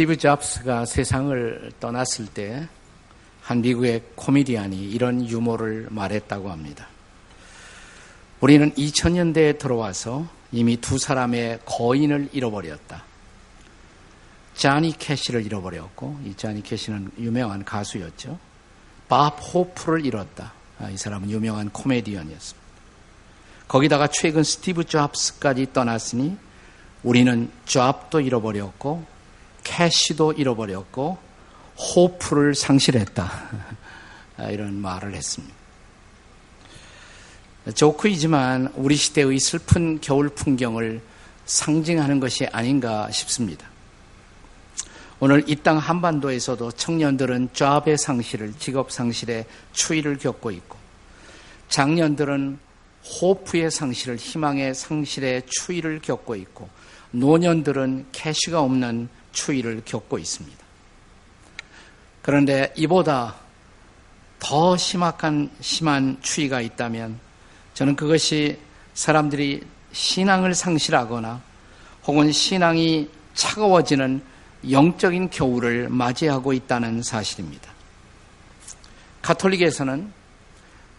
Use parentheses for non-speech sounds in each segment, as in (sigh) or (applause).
스티브 잡스가 세상을 떠났을 때 한 미국의 코미디언이 이런 유머를 말했다고 합니다. 우리는 2000년대에 들어와서 이미 두 사람의 거인을 잃어버렸다. 자니 캐시를 잃어버렸고 이 자니 캐시는 유명한 가수였죠. 밥 호프를 잃었다. 아, 이 사람은 유명한 코미디언이었습니다. 거기다가 최근 스티브 잡스까지 떠났으니 우리는 잡도 잃어버렸고 캐시도 잃어버렸고 호프를 상실했다. 이런 말을 했습니다. 조크이지만 우리 시대의 슬픈 겨울 풍경을 상징하는 것이 아닌가 싶습니다. 오늘 이 땅 한반도에서도 청년들은 잡의 상실을, 직업 상실의 추위를 겪고 있고, 장년들은 호프의 상실을, 희망의 상실의 추위를 겪고 있고, 노년들은 캐시가 없는 추위를 겪고 있습니다. 그런데 이보다 더 심각한 심한 추위가 있다면 저는 그것이 사람들이 신앙을 상실하거나 혹은 신앙이 차가워지는 영적인 겨울을 맞이하고 있다는 사실입니다. 가톨릭에서는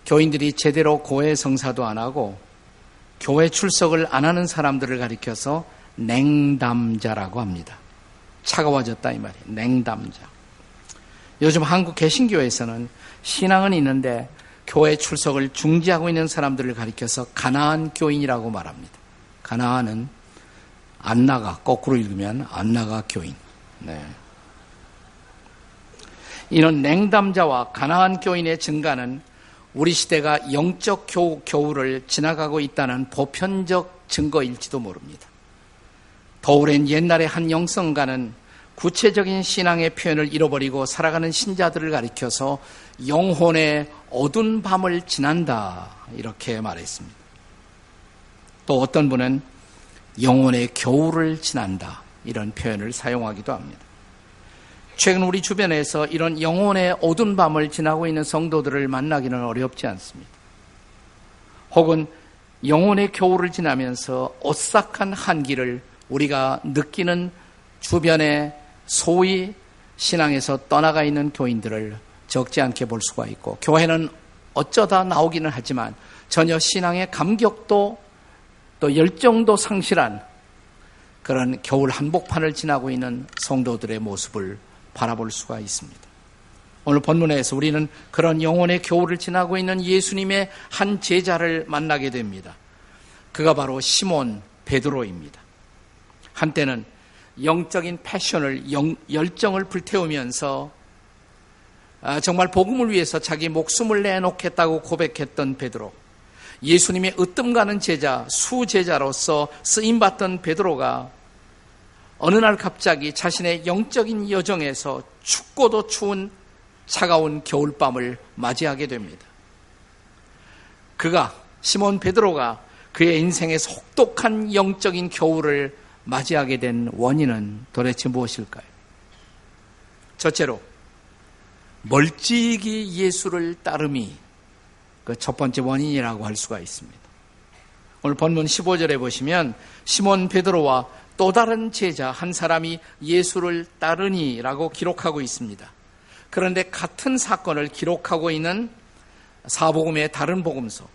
교인들이 제대로 고해 성사도 안 하고 교회 출석을 안 하는 사람들을 가리켜서 냉담자라고 합니다. 차가워졌다 이 말이에요. 냉담자. 요즘 한국 개신교에서는 신앙은 있는데 교회 출석을 중지하고 있는 사람들을 가리켜서 가나안 교인이라고 말합니다. 가나안은 안 나가 거꾸로 읽으면 안 나가 교인. 네. 이런 냉담자와 가나안 교인의 증가는 우리 시대가 영적 교, 겨울을 지나가고 있다는 보편적 증거일지도 모릅니다. 더 오랜 옛날의 한 영성가는 구체적인 신앙의 표현을 잃어버리고 살아가는 신자들을 가리켜서 영혼의 어두운 밤을 지난다. 이렇게 말했습니다. 또 어떤 분은 영혼의 겨울을 지난다. 이런 표현을 사용하기도 합니다. 최근 우리 주변에서 이런 영혼의 어두운 밤을 지나고 있는 성도들을 만나기는 어렵지 않습니다. 혹은 영혼의 겨울을 지나면서 오싹한 한기를 우리가 느끼는 주변의 소위 신앙에서 떠나가 있는 교인들을 적지 않게 볼 수가 있고 교회는 어쩌다 나오기는 하지만 전혀 신앙의 감격도 또 열정도 상실한 그런 겨울 한복판을 지나고 있는 성도들의 모습을 바라볼 수가 있습니다. 오늘 본문에서 우리는 그런 영혼의 겨울을 지나고 있는 예수님의 한 제자를 만나게 됩니다. 그가 바로 시몬 베드로입니다. 한때는 영적인 패션을 영, 열정을 불태우면서 아, 정말 복음을 위해서 자기 목숨을 내놓겠다고 고백했던 베드로. 예수님의 으뜸 가는 제자, 수제자로서 쓰임 받던 베드로가 어느 날 갑자기 자신의 영적인 여정에서 춥고도 추운 차가운 겨울밤을 맞이하게 됩니다. 그가 시몬 베드로가 그의 인생의 속독한 영적인 겨울을 맞이하게 된 원인은 도대체 무엇일까요? 첫째로 멀찍이 예수를 따름이 그 첫 번째 원인이라고 할 수가 있습니다. 오늘 본문 15절에 보시면 시몬 베드로와 또 다른 제자 한 사람이 예수를 따르니라고 기록하고 있습니다. 그런데 같은 사건을 기록하고 있는 사복음의 다른 복음서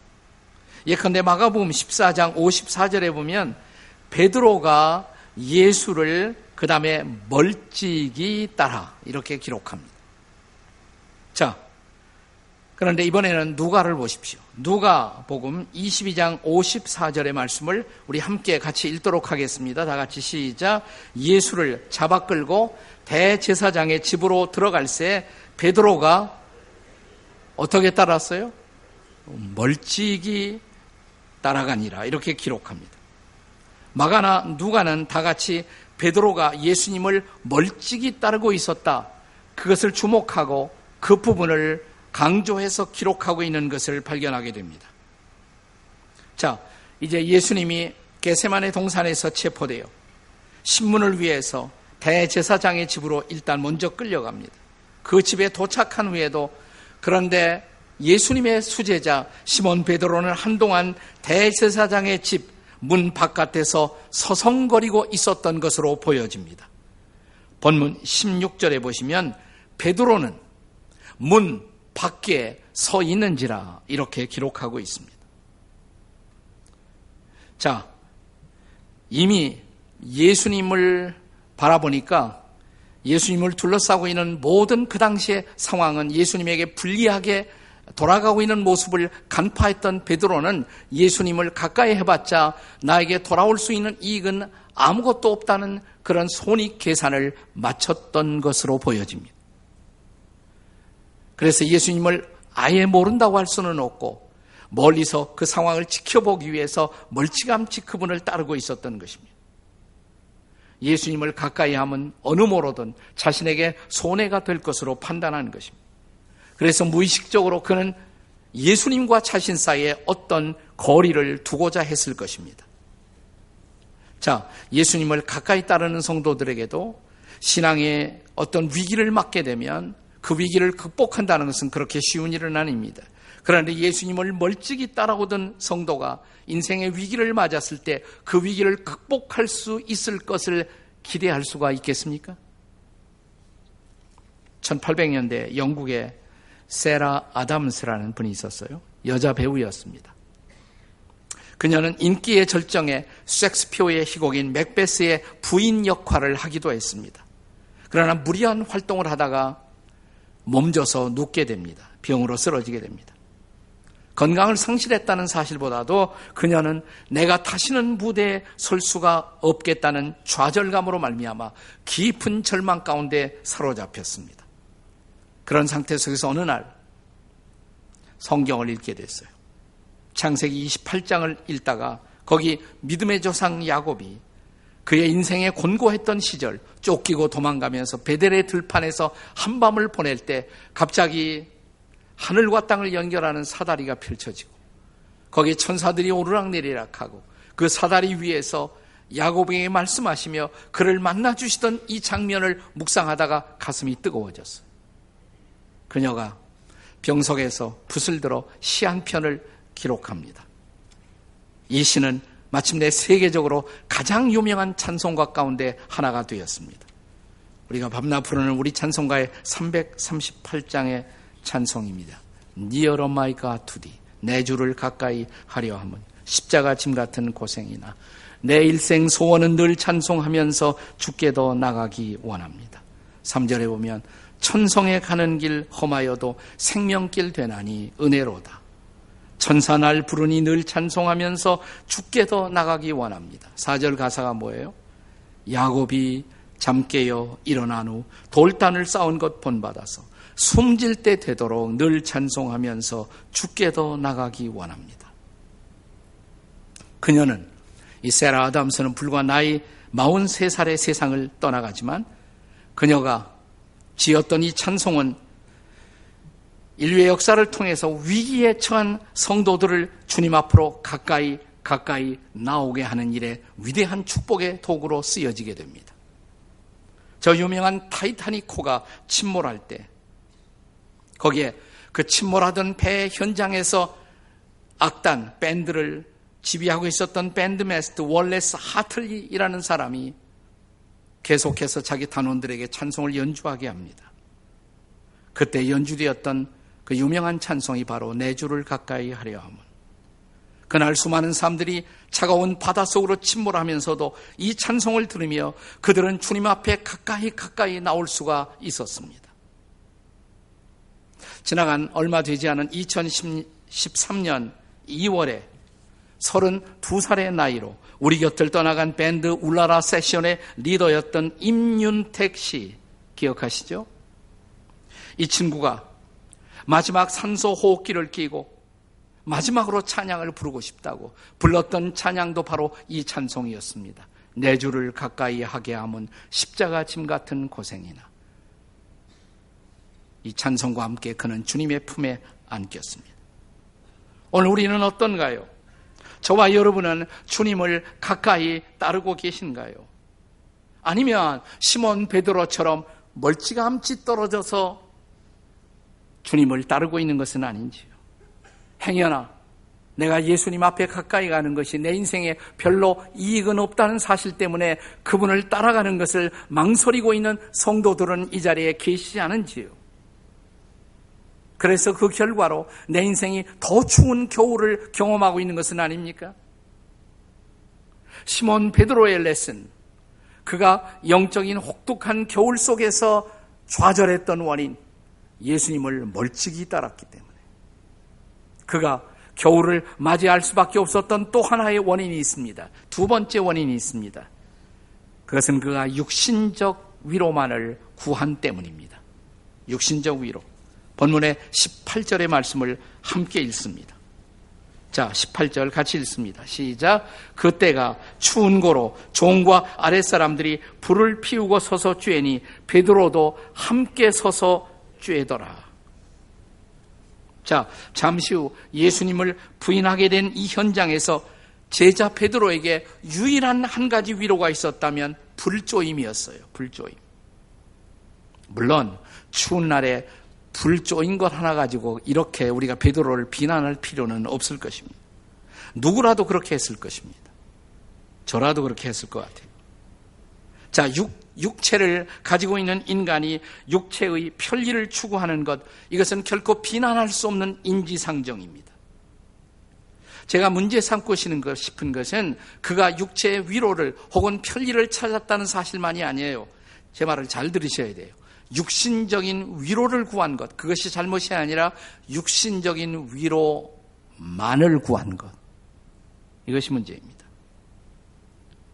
예컨대 마가복음 14장 54절에 보면 베드로가 예수를 그 다음에 멀찍이 따라 이렇게 기록합니다. 자, 그런데 이번에는 누가를 보십시오. 누가 복음 22장 54절의 말씀을 우리 함께 같이 읽도록 하겠습니다. 다 같이 시작. 예수를 잡아 끌고 대제사장의 집으로 들어갈 새 베드로가 어떻게 따랐어요? 멀찍이 따라가니라 이렇게 기록합니다. 마가나 누가는 다 같이 베드로가 예수님을 멀찍이 따르고 있었다. 그것을 주목하고 그 부분을 강조해서 기록하고 있는 것을 발견하게 됩니다. 자, 이제 예수님이 게세만의 동산에서 체포되어 신문을 위해서 대제사장의 집으로 일단 먼저 끌려갑니다. 그 집에 도착한 후에도 그런데 예수님의 수제자 시몬 베드로는 한동안 대제사장의 집 문 바깥에서 서성거리고 있었던 것으로 보여집니다. 본문 16절에 보시면 베드로는 문 밖에 서 있는지라 이렇게 기록하고 있습니다. 자, 이미 예수님을 바라보니까 예수님을 둘러싸고 있는 모든 그 당시의 상황은 예수님에게 불리하게 돌아가고 있는 모습을 간파했던 베드로는 예수님을 가까이 해봤자 나에게 돌아올 수 있는 이익은 아무것도 없다는 그런 손익 계산을 마쳤던 것으로 보여집니다. 그래서 예수님을 아예 모른다고 할 수는 없고 멀리서 그 상황을 지켜보기 위해서 멀찌감치 그분을 따르고 있었던 것입니다. 예수님을 가까이 하면 어느 모로든 자신에게 손해가 될 것으로 판단하는 것입니다. 그래서 무의식적으로 그는 예수님과 자신 사이에 어떤 거리를 두고자 했을 것입니다. 자, 예수님을 가까이 따르는 성도들에게도 신앙의 어떤 위기를 맞게 되면 그 위기를 극복한다는 것은 그렇게 쉬운 일은 아닙니다. 그런데 예수님을 멀찍이 따라오던 성도가 인생의 위기를 맞았을 때 그 위기를 극복할 수 있을 것을 기대할 수가 있겠습니까? 1800년대 영국에 세라 아담스라는 분이 있었어요. 여자 배우였습니다. 그녀는 인기의 절정에 섹스피어의 희곡인 맥베스의 부인 역할을 하기도 했습니다. 그러나 무리한 활동을 하다가 몸져서 눕게 됩니다. 병으로 쓰러지게 됩니다. 건강을 상실했다는 사실보다도 그녀는 내가 다시는 무대에 설 수가 없겠다는 좌절감으로 말미암아 깊은 절망 가운데 사로잡혔습니다. 그런 상태 속에서 어느 날 성경을 읽게 됐어요. 창세기 28장을 읽다가 거기 믿음의 조상 야곱이 그의 인생에 곤고했던 시절 쫓기고 도망가면서 베델의 들판에서 한밤을 보낼 때 갑자기 하늘과 땅을 연결하는 사다리가 펼쳐지고 거기에 천사들이 오르락내리락하고 그 사다리 위에서 야곱에게 말씀하시며 그를 만나 주시던 이 장면을 묵상하다가 가슴이 뜨거워졌어요. 그녀가 병석에서 붓을 들어 시 한 편을 기록합니다. 이 시는 마침내 세계적으로 가장 유명한 찬송가 가운데 하나가 되었습니다. 우리가 밤낮 부르는 우리 찬송가의 338장의 찬송입니다. Near my God to thee. 내 주를 가까이 하려 함은 십자가 짐 같은 고생이나 내 일생 소원은 늘 찬송하면서 죽게 더 나가기 원합니다. 3절에 보면 천성에 가는 길 험하여도 생명길 되나니 은혜로다. 천사 날 부르니 늘 찬송하면서 죽게 더 나가기 원합니다. 4절 가사가 뭐예요? 야곱이 잠 깨어 일어난 후 돌단을 쌓은 것 본받아서 숨질 때 되도록 늘 찬송하면서 죽게 더 나가기 원합니다. 그녀는 이 세라 아담스는 불과 나이 43살의 세상을 떠나가지만 그녀가 지었던 이 찬송은 인류의 역사를 통해서 위기에 처한 성도들을 주님 앞으로 가까이 가까이 나오게 하는 일에 위대한 축복의 도구로 쓰여지게 됩니다. 저 유명한 타이타닉 호가 침몰할 때 거기에 그 침몰하던 배 현장에서 악단 밴드를 지휘하고 있었던 band master 월레스 하틀리라는 사람이 계속해서 자기 단원들에게 찬송을 연주하게 합니다. 그때 연주되었던 그 유명한 찬송이 바로 내 주를 가까이 하려 함은 그날 수많은 사람들이 차가운 바닷속으로 침몰하면서도 이 찬송을 들으며 그들은 주님 앞에 가까이 가까이 나올 수가 있었습니다. 지나간 얼마 되지 않은 2013년 2월에 32살의 나이로 우리 곁을 떠나간 밴드 울라라 세션의 리더였던 임윤택 씨 기억하시죠? 이 친구가 마지막 산소 호흡기를 끼고 마지막으로 찬양을 부르고 싶다고 불렀던 찬양도 바로 이 찬송이었습니다. 내 주를 가까이 하게 하면 십자가 짐 같은 고생이나 이 찬송과 함께 그는 주님의 품에 안겼습니다. 오늘 우리는 어떤가요? 저와 여러분은 주님을 가까이 따르고 계신가요? 아니면 시몬 베드로처럼 멀찌감치 떨어져서 주님을 따르고 있는 것은 아닌지요. 행여나 내가 예수님 앞에 가까이 가는 것이 내 인생에 별로 이익은 없다는 사실 때문에 그분을 따라가는 것을 망설이고 있는 성도들은 이 자리에 계시지 않은지요. 그래서 그 결과로 내 인생이 더 추운 겨울을 경험하고 있는 것은 아닙니까? 시몬 베드로의 레슨. 그가 영적인 혹독한 겨울 속에서 좌절했던 원인. 예수님을 멀찍이 따랐기 때문에. 그가 겨울을 맞이할 수밖에 없었던 또 하나의 원인이 있습니다. 두 번째 원인이 있습니다. 그것은 그가 육신적 위로만을 구한 때문입니다. 육신적 위로. 본문의 18절의 말씀을 함께 읽습니다. 자, 18절 같이 읽습니다. 시작. 그때가 추운 고로 종과 아랫사람들이 불을 피우고 서서 쬐니 베드로도 함께 서서 쬐더라. 자, 잠시 후 예수님을 부인하게 된 이 현장에서 제자 베드로에게 유일한 한 가지 위로가 있었다면 불조임이었어요. 불조임. 물론 추운 날에 불조인 것 하나 가지고 이렇게 우리가 베드로를 비난할 필요는 없을 것입니다. 누구라도 그렇게 했을 것입니다. 저라도 그렇게 했을 것 같아요. 자, 육, 육체를 가지고 있는 인간이 육체의 편리를 추구하는 것, 이것은 결코 비난할 수 없는 인지상정입니다. 제가 문제 삼고 싶은 것은 그가 육체의 위로를 혹은 편리를 찾았다는 사실만이 아니에요. 제 말을 잘 들으셔야 돼요. 육신적인 위로를 구한 것, 그것이 잘못이 아니라 육신적인 위로만을 구한 것. 이것이 문제입니다.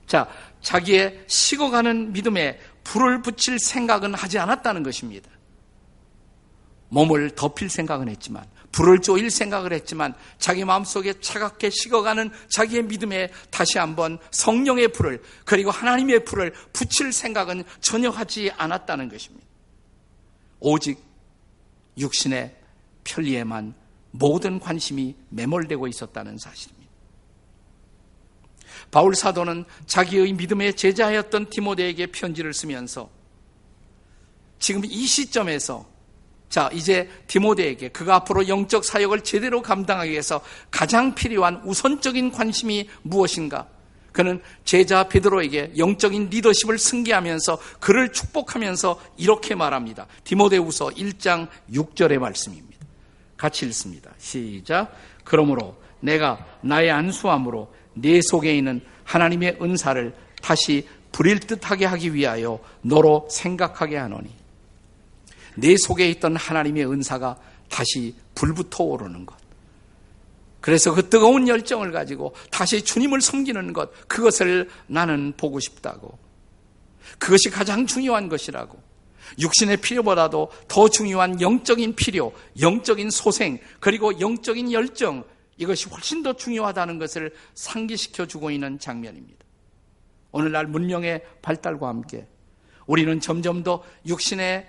자, 자기의 식어가는 믿음에 불을 붙일 생각은 하지 않았다는 것입니다. 몸을 덮일 생각은 했지만, 불을 쪼일 생각을 했지만, 자기 마음속에 차갑게 식어가는 자기의 믿음에 다시 한번 성령의 불을, 그리고 하나님의 불을 붙일 생각은 전혀 하지 않았다는 것입니다. 오직 육신의 편리에만 모든 관심이 매몰되고 있었다는 사실입니다. 바울 사도는 자기의 믿음의 제자였던 디모데에게 편지를 쓰면서 지금 이 시점에서 자, 이제 디모데에게 그가 앞으로 영적 사역을 제대로 감당하기 위해서 가장 필요한 우선적인 관심이 무엇인가? 그는 제자 베드로에게 영적인 리더십을 승계하면서 그를 축복하면서 이렇게 말합니다. 디모데후서 1장 6절의 말씀입니다. 같이 읽습니다. 시작. 그러므로 내가 나의 안수함으로 네 속에 있는 하나님의 은사를 다시 불일 듯하게 하기 위하여 너로 생각하게 하노니 네 속에 있던 하나님의 은사가 다시 불붙어 오르는 것. 그래서 그 뜨거운 열정을 가지고 다시 주님을 섬기는 것, 그것을 나는 보고 싶다고. 그것이 가장 중요한 것이라고. 육신의 필요보다도 더 중요한 영적인 필요, 영적인 소생, 그리고 영적인 열정, 이것이 훨씬 더 중요하다는 것을 상기시켜 주고 있는 장면입니다. 오늘날 문명의 발달과 함께 우리는 점점 더 육신의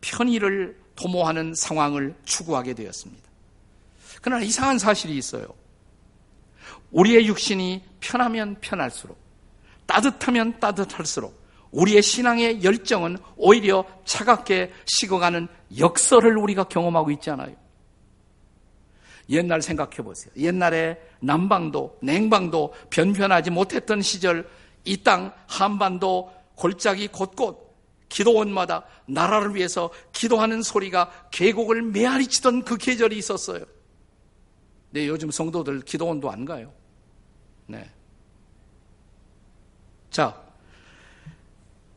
편의를 도모하는 상황을 추구하게 되었습니다. 그러나 이상한 사실이 있어요. 우리의 육신이 편하면 편할수록, 따뜻하면 따뜻할수록, 우리의 신앙의 열정은 오히려 차갑게 식어가는 역설을 우리가 경험하고 있잖아요. 옛날 생각해 보세요. 옛날에 남방도, 냉방도 변변하지 못했던 시절 이 땅 한반도 골짜기 곳곳 기도원마다 나라를 위해서 기도하는 소리가 계곡을 메아리 치던 그 계절이 있었어요. 네, 요즘 성도들 기도원도 안 가요. 네. 자,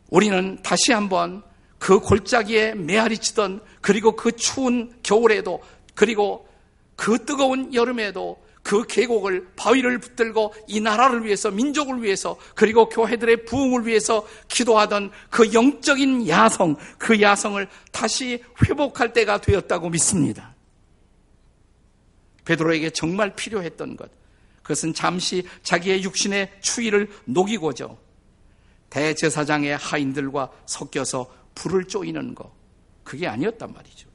우리는 다시 한번 그 골짜기에 메아리 치던 그리고 그 추운 겨울에도 그리고 그 뜨거운 여름에도 그 계곡을 바위를 붙들고 이 나라를 위해서 민족을 위해서 그리고 교회들의 부흥을 위해서 기도하던 그 영적인 야성 그 야성을 다시 회복할 때가 되었다고 믿습니다. 베드로에게 정말 필요했던 것. 그것은 잠시 자기의 육신의 추위를 녹이고자 대제사장의 하인들과 섞여서 불을 쪼이는 것 그게 아니었단 말이죠.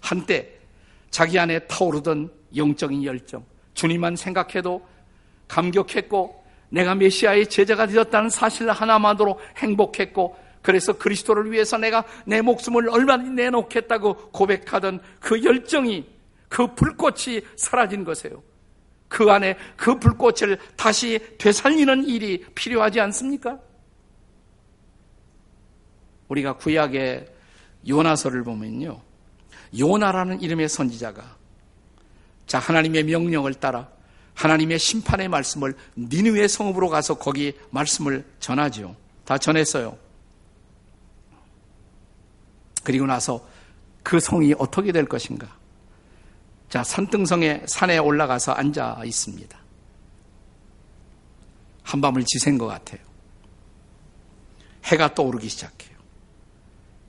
한때 자기 안에 타오르던 영적인 열정, 주님만 생각해도 감격했고 내가 메시아의 제자가 되었다는 사실 하나만으로 행복했고 그래서 그리스도를 위해서 내가 내 목숨을 얼마나 내놓겠다고 고백하던 그 열정이 그 불꽃이 사라진 것이에요. 그 안에 그 불꽃을 다시 되살리는 일이 필요하지 않습니까? 우리가 구약의 요나서를 보면요. 요나라는 이름의 선지자가 자 하나님의 명령을 따라 하나님의 심판의 말씀을 니느웨 성읍으로 가서 거기 말씀을 전하지요. 다 전했어요. 그리고 나서 그 성이 어떻게 될 것인가? 자, 산등성의 산에 올라가서 앉아 있습니다. 한밤을 지샌 것 같아요. 해가 떠오르기 시작해요.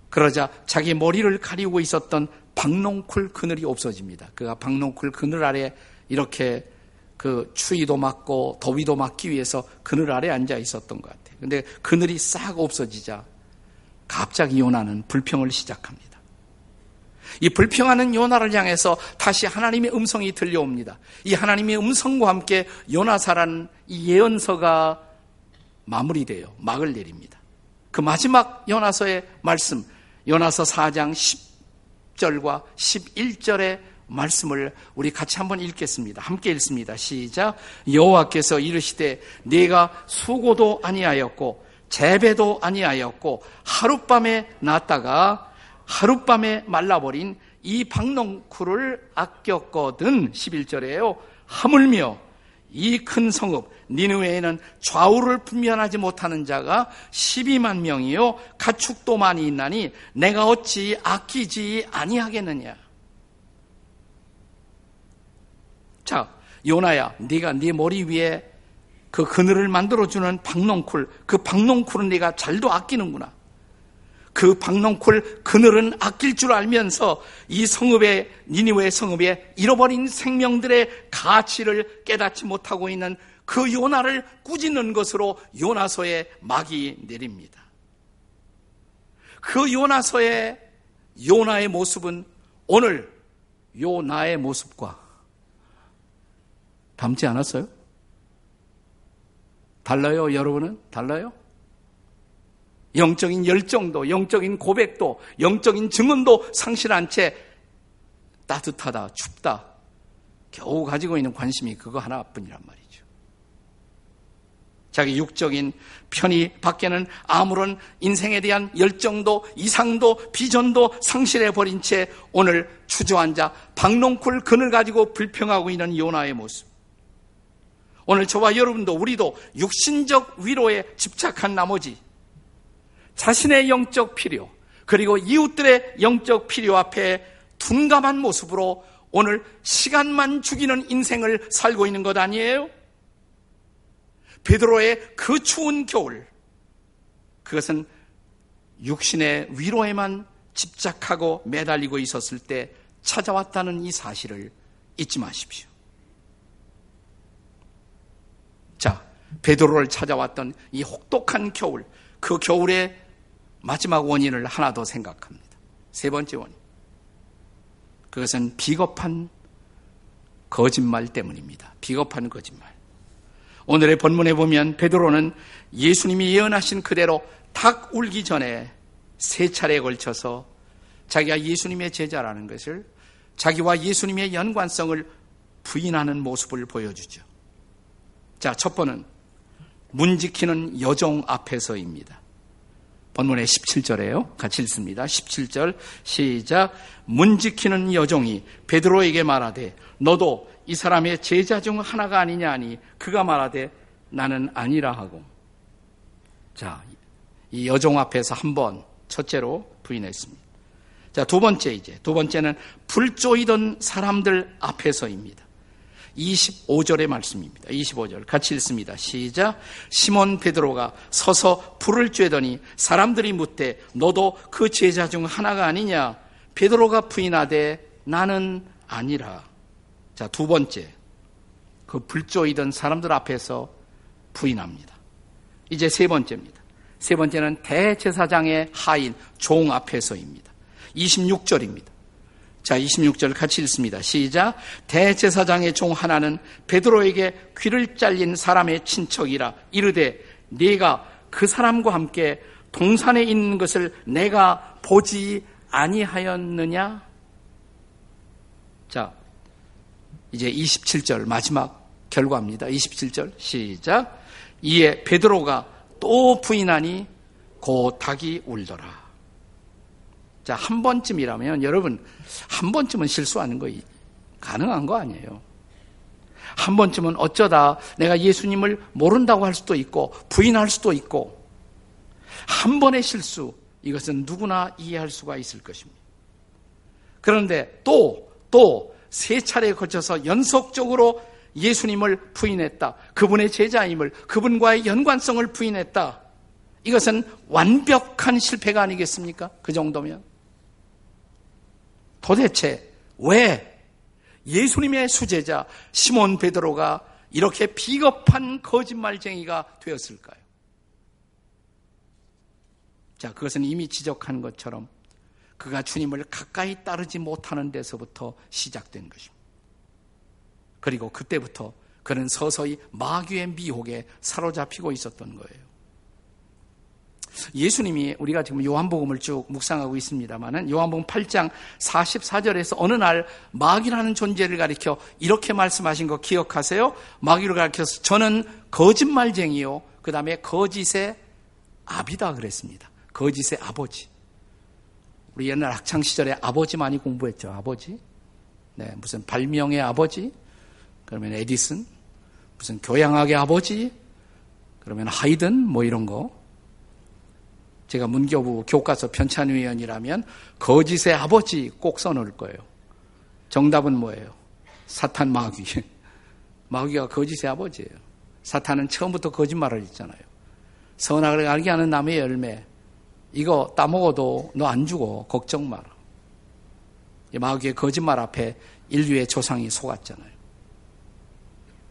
그러자 자기 머리를 가리고 있었던 박농쿨 그늘이 없어집니다. 그가 박농쿨 그늘 아래 이렇게 그 추위도 맞고 더위도 맞기 위해서 그늘 아래 앉아 있었던 것 같아요. 근데 그늘이 싹 없어지자 갑자기 요나는 불평을 시작합니다. 이 불평하는 요나를 향해서 다시 하나님의 음성이 들려옵니다. 이 하나님의 음성과 함께 요나사라는 이 예언서가 마무리돼요. 막을 내립니다. 그 마지막 요나서의 말씀, 요나서 4장 10절과 11절의 말씀을 우리 같이 한번 읽겠습니다. 함께 읽습니다. 시작. 여호와께서 이르시되 내가 수고도 아니하였고 재배도 아니하였고 하룻밤에 났다가 하룻밤에 말라버린 이 박농쿨을 아꼈거든 11절에요. 하물며 이 큰 성읍 니느웨에는 좌우를 분별하지 못하는 자가 12만 명이요 가축도 많이 있나니 내가 어찌 아끼지 아니하겠느냐. 자, 요나야, 네가 네 머리 위에 그 그늘을 만들어 주는 박농쿨, 그 박농쿨은 네가 잘도 아끼는구나. 그 박농쿨 그늘은 아낄 줄 알면서 이 성읍의 니니웨 성읍에 잃어버린 생명들의 가치를 깨닫지 못하고 있는 그 요나를 꾸짖는 것으로 요나서의 막이 내립니다. 그 요나서의 요나의 모습은 오늘 요나의 모습과 닮지 않았어요? 달라요, 여러분은? 달라요? 영적인 열정도, 영적인 고백도, 영적인 증언도 상실한 채 따뜻하다, 춥다, 겨우 가지고 있는 관심이 그거 하나뿐이란 말이죠. 자기 육적인 편의 밖에는 아무런 인생에 대한 열정도, 이상도, 비전도 상실해 버린 채 오늘 주저앉아 박농쿨 근을 가지고 불평하고 있는 요나의 모습. 오늘 저와 여러분도 우리도 육신적 위로에 집착한 나머지 자신의 영적 필요, 그리고 이웃들의 영적 필요 앞에 둔감한 모습으로 오늘 시간만 죽이는 인생을 살고 있는 것 아니에요? 베드로의 그 추운 겨울, 그것은 육신의 위로에만 집착하고 매달리고 있었을 때 찾아왔다는 이 사실을 잊지 마십시오. 자, 베드로를 찾아왔던 이 혹독한 겨울, 그 겨울의 마지막 원인을 하나 더 생각합니다. 세 번째 원인. 그것은 비겁한 거짓말 때문입니다. 비겁한 거짓말. 오늘의 본문에 보면 베드로는 예수님이 예언하신 그대로 닭 울기 전에 세 차례에 걸쳐서 자기가 예수님의 제자라는 것을 자기와 예수님의 연관성을 부인하는 모습을 보여주죠. 자, 첫 번은 문 지키는 여종 앞에서입니다. 본문의 17절에요. 같이 읽습니다. 17절 시작. 문 지키는 여종이 베드로에게 말하되 너도 이 사람의 제자 중 하나가 아니냐 하니 그가 말하되 나는 아니라 하고 자, 이 여종 앞에서 한 번 첫째로 부인했습니다. 자, 두 번째 이제 두 번째는 불 쪼이던 사람들 앞에서입니다. 25절의 말씀입니다. 25절 같이 읽습니다. 시작. 시몬 베드로가 서서 불을 쬐더니 사람들이 묻되 너도 그 제자 중 하나가 아니냐? 베드로가 부인하되 나는 아니라. 자, 두 번째. 그 불조이던 사람들 앞에서 부인합니다. 이제 세 번째입니다. 세 번째는 대제사장의 하인 종 앞에서입니다. 26절입니다. 자, 26절 같이 읽습니다. 시작. 대제사장의 종 하나는 베드로에게 귀를 잘린 사람의 친척이라 이르되 네가 그 사람과 함께 동산에 있는 것을 내가 보지 아니하였느냐? 자, 이제 27절 마지막 결과입니다. 27절 시작. 이에 베드로가 또 부인하니 곧 닭이 울더라. 자, 한 번쯤이라면 여러분 한 번쯤은 실수하는 거 가능한 거 아니에요. 한 번쯤은 어쩌다 내가 예수님을 모른다고 할 수도 있고 부인할 수도 있고 한 번의 실수 이것은 누구나 이해할 수가 있을 것입니다. 그런데 또, 또 세 차례에 거쳐서 연속적으로 예수님을 부인했다. 그분의 제자임을, 그분과의 연관성을 부인했다. 이것은 완벽한 실패가 아니겠습니까? 그 정도면. 도대체 왜 예수님의 수제자 시몬 베드로가 이렇게 비겁한 거짓말쟁이가 되었을까요? 자, 그것은 이미 지적한 것처럼 그가 주님을 가까이 따르지 못하는 데서부터 시작된 것입니다. 그리고 그때부터 그는 서서히 마귀의 미혹에 사로잡히고 있었던 거예요. 예수님이 우리가 지금 요한복음을 쭉 묵상하고 있습니다만은 요한복음 8장 44절에서 어느 날 마귀라는 존재를 가리켜 이렇게 말씀하신 거 기억하세요? 마귀를 가리켜서 저는 거짓말쟁이요. 그 다음에 거짓의 아비다 그랬습니다. 거짓의 아버지. 우리 옛날 학창 시절에 아버지 많이 공부했죠. 아버지. 네, 무슨 발명의 아버지. 그러면 에디슨. 무슨 교양학의 아버지. 그러면 하이든 뭐 이런 거. 제가 문교부 교과서 편찬위원이라면 거짓의 아버지 꼭 써놓을 거예요. 정답은 뭐예요? 사탄 마귀. (laughs) 마귀가 거짓의 아버지예요. 사탄은 처음부터 거짓말을 했잖아요. 선악을 알게 하는 나무의 열매. 이거 따먹어도 너 안 죽어. 걱정 마라. 마귀의 거짓말 앞에 인류의 조상이 속았잖아요.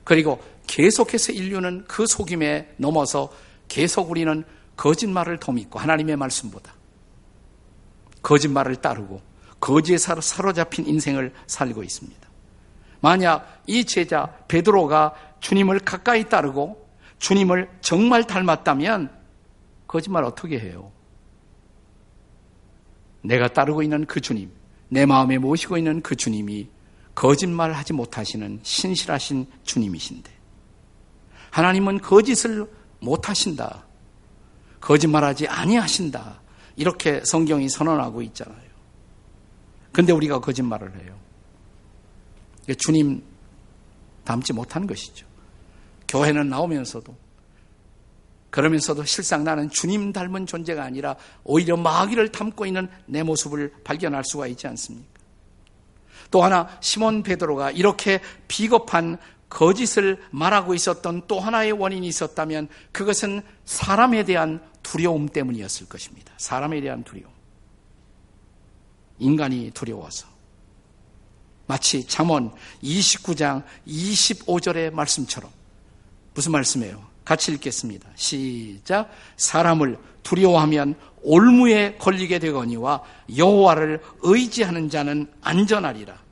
그리고 계속해서 인류는 그 속임에 넘어서 계속 우리는 거짓말을 더 믿고 하나님의 말씀보다 거짓말을 따르고 거지에 사로잡힌 인생을 살고 있습니다. 만약 이 제자 베드로가 주님을 가까이 따르고 주님을 정말 닮았다면 거짓말 어떻게 해요? 내가 따르고 있는 그 주님, 내 마음에 모시고 있는 그 주님이 거짓말 하지 못하시는 신실하신 주님이신데 하나님은 거짓을 못하신다. 거짓말하지 아니하신다. 이렇게 성경이 선언하고 있잖아요. 근데 우리가 거짓말을 해요. 주님 닮지 못한 것이죠. 교회는 나오면서도 그러면서도 실상 나는 주님 닮은 존재가 아니라 오히려 마귀를 닮고 있는 내 모습을 발견할 수가 있지 않습니까? 또 하나 시몬 베드로가 이렇게 비겁한 거짓을 말하고 있었던 또 하나의 원인이 있었다면 그것은 사람에 대한 두려움 때문이었을 것입니다. 사람에 대한 두려움. 인간이 두려워서. 마치 잠언 29장 25절의 말씀처럼 무슨 말씀이에요? 같이 읽겠습니다. 시작. 사람을 두려워하면 올무에 걸리게 되거니와 여호와를 의지하는 자는 안전하리라.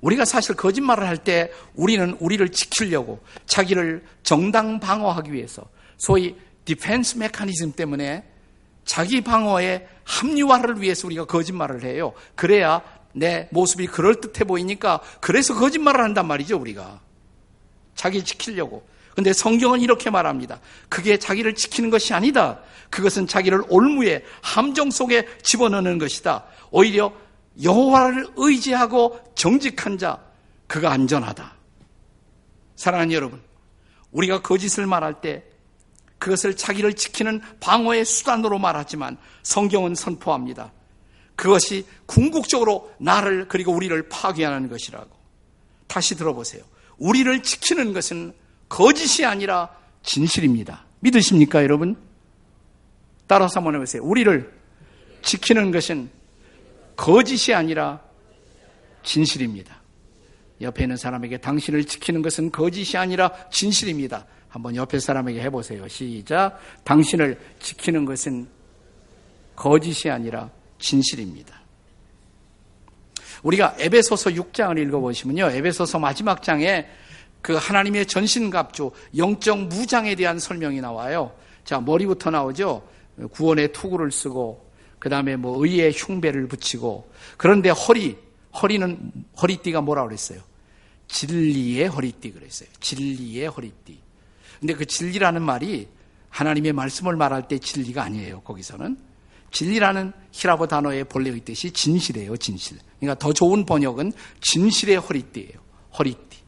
우리가 사실 거짓말을 할 때 우리는 우리를 지키려고 자기를 정당 방어하기 위해서 소위 defense mechanism 때문에 자기 방어의 합리화를 위해서 우리가 거짓말을 해요. 그래야 내 모습이 그럴듯해 보이니까 그래서 거짓말을 한단 말이죠, 우리가. 자기 지키려고. 근데 성경은 이렇게 말합니다. 그게 자기를 지키는 것이 아니다. 그것은 자기를 올무에 함정 속에 집어넣는 것이다. 오히려 여호와를 의지하고 정직한 자 그가 안전하다. 사랑하는 여러분, 우리가 거짓을 말할 때 그것을 자기를 지키는 방어의 수단으로 말하지만 성경은 선포합니다. 그것이 궁극적으로 나를 그리고 우리를 파괴하는 것이라고. 다시 들어보세요. 우리를 지키는 것은 거짓이 아니라 진실입니다. 믿으십니까, 여러분? 따라서 한번 해보세요. 우리를 지키는 것은 거짓이 아니라 진실입니다. 옆에 있는 사람에게 당신을 지키는 것은 거짓이 아니라 진실입니다. 한번 옆에 사람에게 해보세요. 시작. 당신을 지키는 것은 거짓이 아니라 진실입니다. 우리가 에베소서 6장을 읽어보시면요. 에베소서 마지막 장에 그 하나님의 전신갑주, 영적 무장에 대한 설명이 나와요. 자, 머리부터 나오죠. 구원의 투구를 쓰고, 그 다음에 뭐 의의 흉배를 붙이고, 그런데 허리, 허리는 허리띠가 뭐라 그랬어요? 진리의 허리띠 그랬어요. 진리의 허리띠. 근데 그 진리라는 말이 하나님의 말씀을 말할 때 진리가 아니에요. 거기서는 진리라는 히라보 단어의 본래의 뜻이 진실이에요. 진실. 그러니까 더 좋은 번역은 진실의 허리띠예요. 허리띠.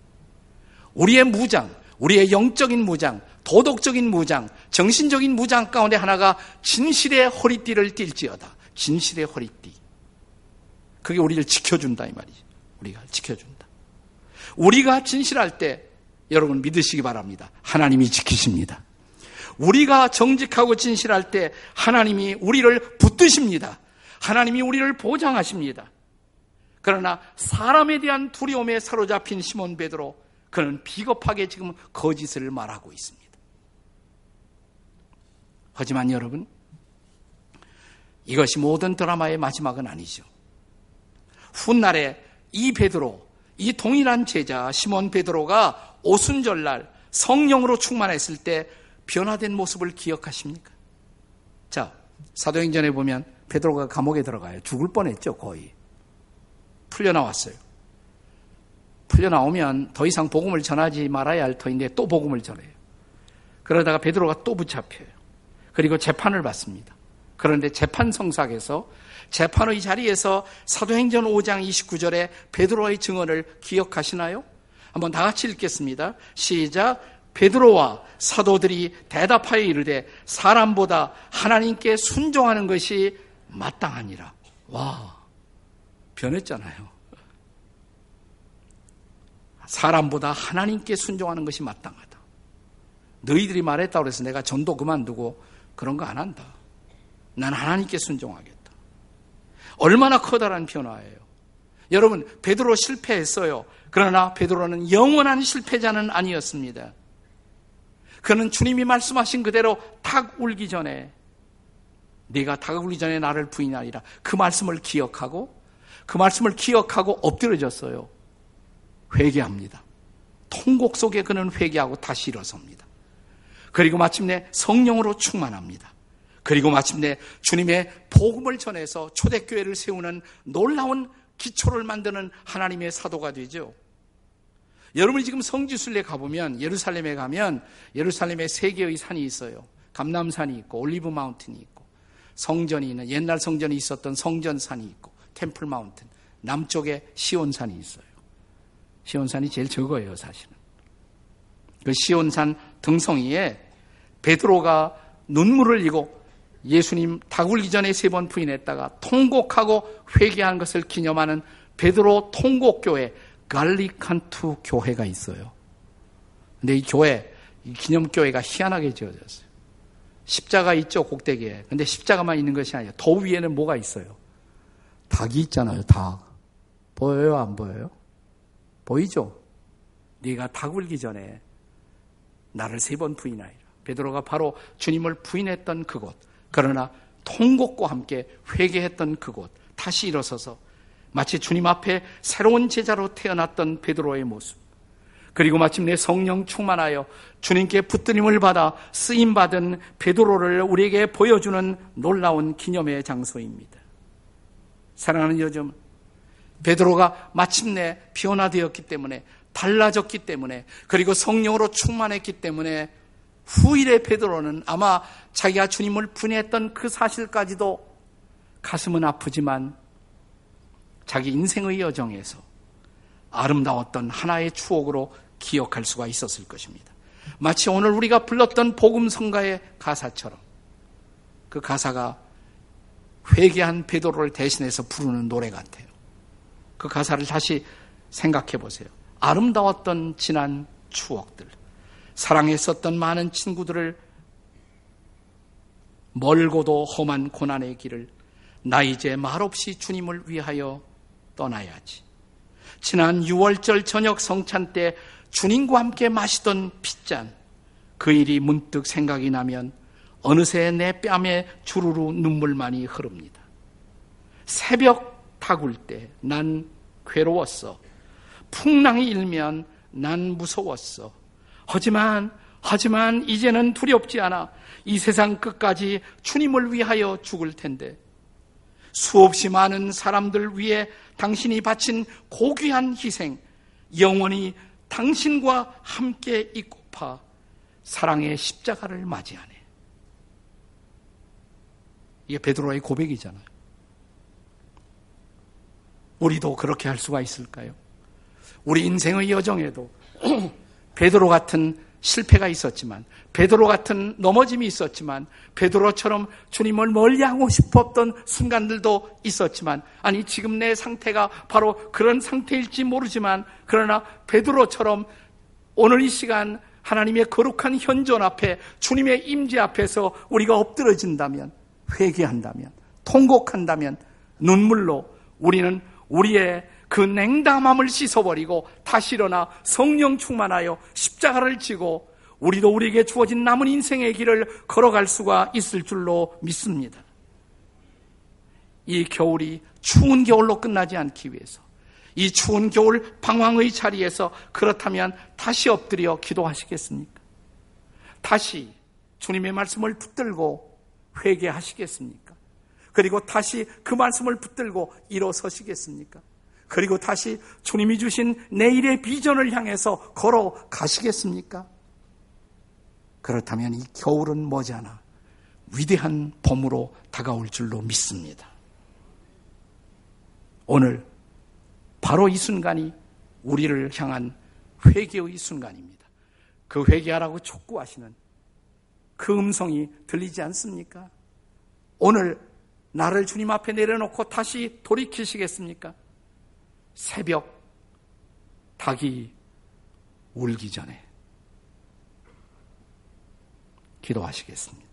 우리의 무장, 우리의 영적인 무장, 도덕적인 무장, 정신적인 무장 가운데 하나가 진실의 허리띠를 띨지어다. 진실의 허리띠. 그게 우리를 지켜준다 이 말이죠. 우리가 지켜준다. 우리가 진실할 때 여러분 믿으시기 바랍니다. 하나님이 지키십니다. 우리가 정직하고 진실할 때 하나님이 우리를 붙드십니다. 하나님이 우리를 보장하십니다. 그러나 사람에 대한 두려움에 사로잡힌 시몬 베드로 그는 비겁하게 지금 거짓을 말하고 있습니다. 하지만 여러분 이것이 모든 드라마의 마지막은 아니죠. 훗날에 이 베드로, 이 동일한 제자 시몬 베드로가 오순절날 성령으로 충만했을 때 변화된 모습을 기억하십니까? 자, 사도행전에 보면 베드로가 감옥에 들어가요. 죽을 뻔했죠, 거의. 풀려 나왔어요. 풀려 나오면 더 이상 복음을 전하지 말아야 할 터인데 또 복음을 전해요. 그러다가 베드로가 또 붙잡혀요. 그리고 재판을 받습니다. 그런데 재판 성sak에서 재판의 자리에서 사도행전 5장 29절에 베드로의 증언을 기억하시나요? 한번 다 같이 읽겠습니다. 시작. 베드로와 사도들이 대답하여 이르되 사람보다 하나님께 순종하는 것이 마땅하니라. 와, 변했잖아요. 사람보다 하나님께 순종하는 것이 마땅하다. 너희들이 말했다고 해서 내가 전도 그만두고 그런 거 안 한다. 난 하나님께 순종하겠다. 얼마나 커다란 변화예요. 여러분, 베드로 실패했어요. 그러나 베드로는 영원한 실패자는 아니었습니다. 그는 주님이 말씀하신 그대로 닭 울기 전에 네가 닭 울기 전에 나를 부인하리라. 그 말씀을 기억하고 그 말씀을 기억하고 엎드려졌어요. 회개합니다. 통곡 속에 그는 회개하고 다시 일어섭니다. 그리고 마침내 성령으로 충만합니다. 그리고 마침내 주님의 복음을 전해서 초대교회를 세우는 놀라운 기초를 만드는 하나님의 사도가 되죠. 여러분이 지금 성지순례 가보면 예루살렘에 가면 예루살렘에 세 개의 산이 있어요. 감남산이 있고 올리브 마운틴이 있고 성전이 있는 옛날 성전이 있었던 성전산이 있고 템플 마운틴 남쪽에 시온산이 있어요. 시온산이 제일 적어요, 사실은. 그 시온산 등성이에 베드로가 눈물을 흘리고 예수님 다굴기 전에 세 번 부인했다가 통곡하고 회개한 것을 기념하는 베드로 통곡교회 갈리칸투 교회가 있어요. 근데 이 교회, 이 기념교회가 희한하게 지어졌어요. 십자가 있죠, 꼭대기에. 근데 십자가만 있는 것이 아니에요. 더 위에는 뭐가 있어요? 닭이 있잖아요, 닭. 보여요, 안 보여요? 보이죠? 네가 닭 울기 전에 나를 세 번 부인하리라. 베드로가 바로 주님을 부인했던 그곳. 그러나 통곡과 함께 회개했던 그곳. 다시 일어서서 마치 주님 앞에 새로운 제자로 태어났던 베드로의 모습. 그리고 마침내 성령 충만하여 주님께 붙들림을 받아 쓰임 받은 베드로를 우리에게 보여주는 놀라운 기념의 장소입니다. 사랑하는 여점, 베드로가 마침내 변화되었기 때문에 달라졌기 때문에 그리고 성령으로 충만했기 때문에 후일의 베드로는 아마 자기가 주님을 분해했던 그 사실까지도 가슴은 아프지만 자기 인생의 여정에서 아름다웠던 하나의 추억으로 기억할 수가 있었을 것입니다. 마치 오늘 우리가 불렀던 복음 성가의 가사처럼 그 가사가 회개한 베드로를 대신해서 부르는 노래 같아요. 그 가사를 다시 생각해 보세요. 아름다웠던 지난 추억들, 사랑했었던 많은 친구들을 멀고도 험한 고난의 길을 나 이제 말없이 주님을 위하여 떠나야지. 지난 6월절 저녁 성찬 때 주님과 함께 마시던 핏잔, 그 일이 문득 생각이 나면 어느새 내 뺨에 주르르 눈물만이 흐릅니다. 새벽 타굴 때 난 괴로웠어. 풍랑이 일면 난 무서웠어. 하지만, 하지만 이제는 두렵지 않아. 이 세상 끝까지 주님을 위하여 죽을 텐데. 수없이 많은 사람들 위해 당신이 바친 고귀한 희생, 영원히 당신과 함께 있고파 사랑의 십자가를 맞이하네. 이게 베드로의 고백이잖아요. 우리도 그렇게 할 수가 있을까요? 우리 인생의 여정에도 (clears throat) 베드로 같은 실패가 있었지만 베드로 같은 넘어짐이 있었지만 베드로처럼 주님을 멀리하고 싶었던 순간들도 있었지만 아니 지금 내 상태가 바로 그런 상태일지 모르지만 그러나 베드로처럼 오늘 이 시간 하나님의 거룩한 현존 앞에 주님의 임재 앞에서 우리가 엎드러진다면 회개한다면 통곡한다면 눈물로 우리는 우리의 그 냉담함을 씻어버리고 다시 일어나 성령 충만하여 십자가를 지고 우리도 우리에게 주어진 남은 인생의 길을 걸어갈 수가 있을 줄로 믿습니다. 이 겨울이 추운 겨울로 끝나지 않기 위해서 이 추운 겨울 방황의 자리에서 그렇다면 다시 엎드려 기도하시겠습니까? 다시 주님의 말씀을 붙들고 회개하시겠습니까? 그리고 다시 그 말씀을 붙들고 일어서시겠습니까? 그리고 다시 주님이 주신 내일의 비전을 향해서 걸어가시겠습니까? 그렇다면 이 겨울은 머지않아 위대한 봄으로 다가올 줄로 믿습니다. 오늘 바로 이 순간이 우리를 향한 회개의 순간입니다. 그 회개하라고 촉구하시는 그 음성이 들리지 않습니까? 오늘 나를 주님 앞에 내려놓고 다시 돌이키시겠습니까? 새벽 닭이 울기 전에 기도하시겠습니다.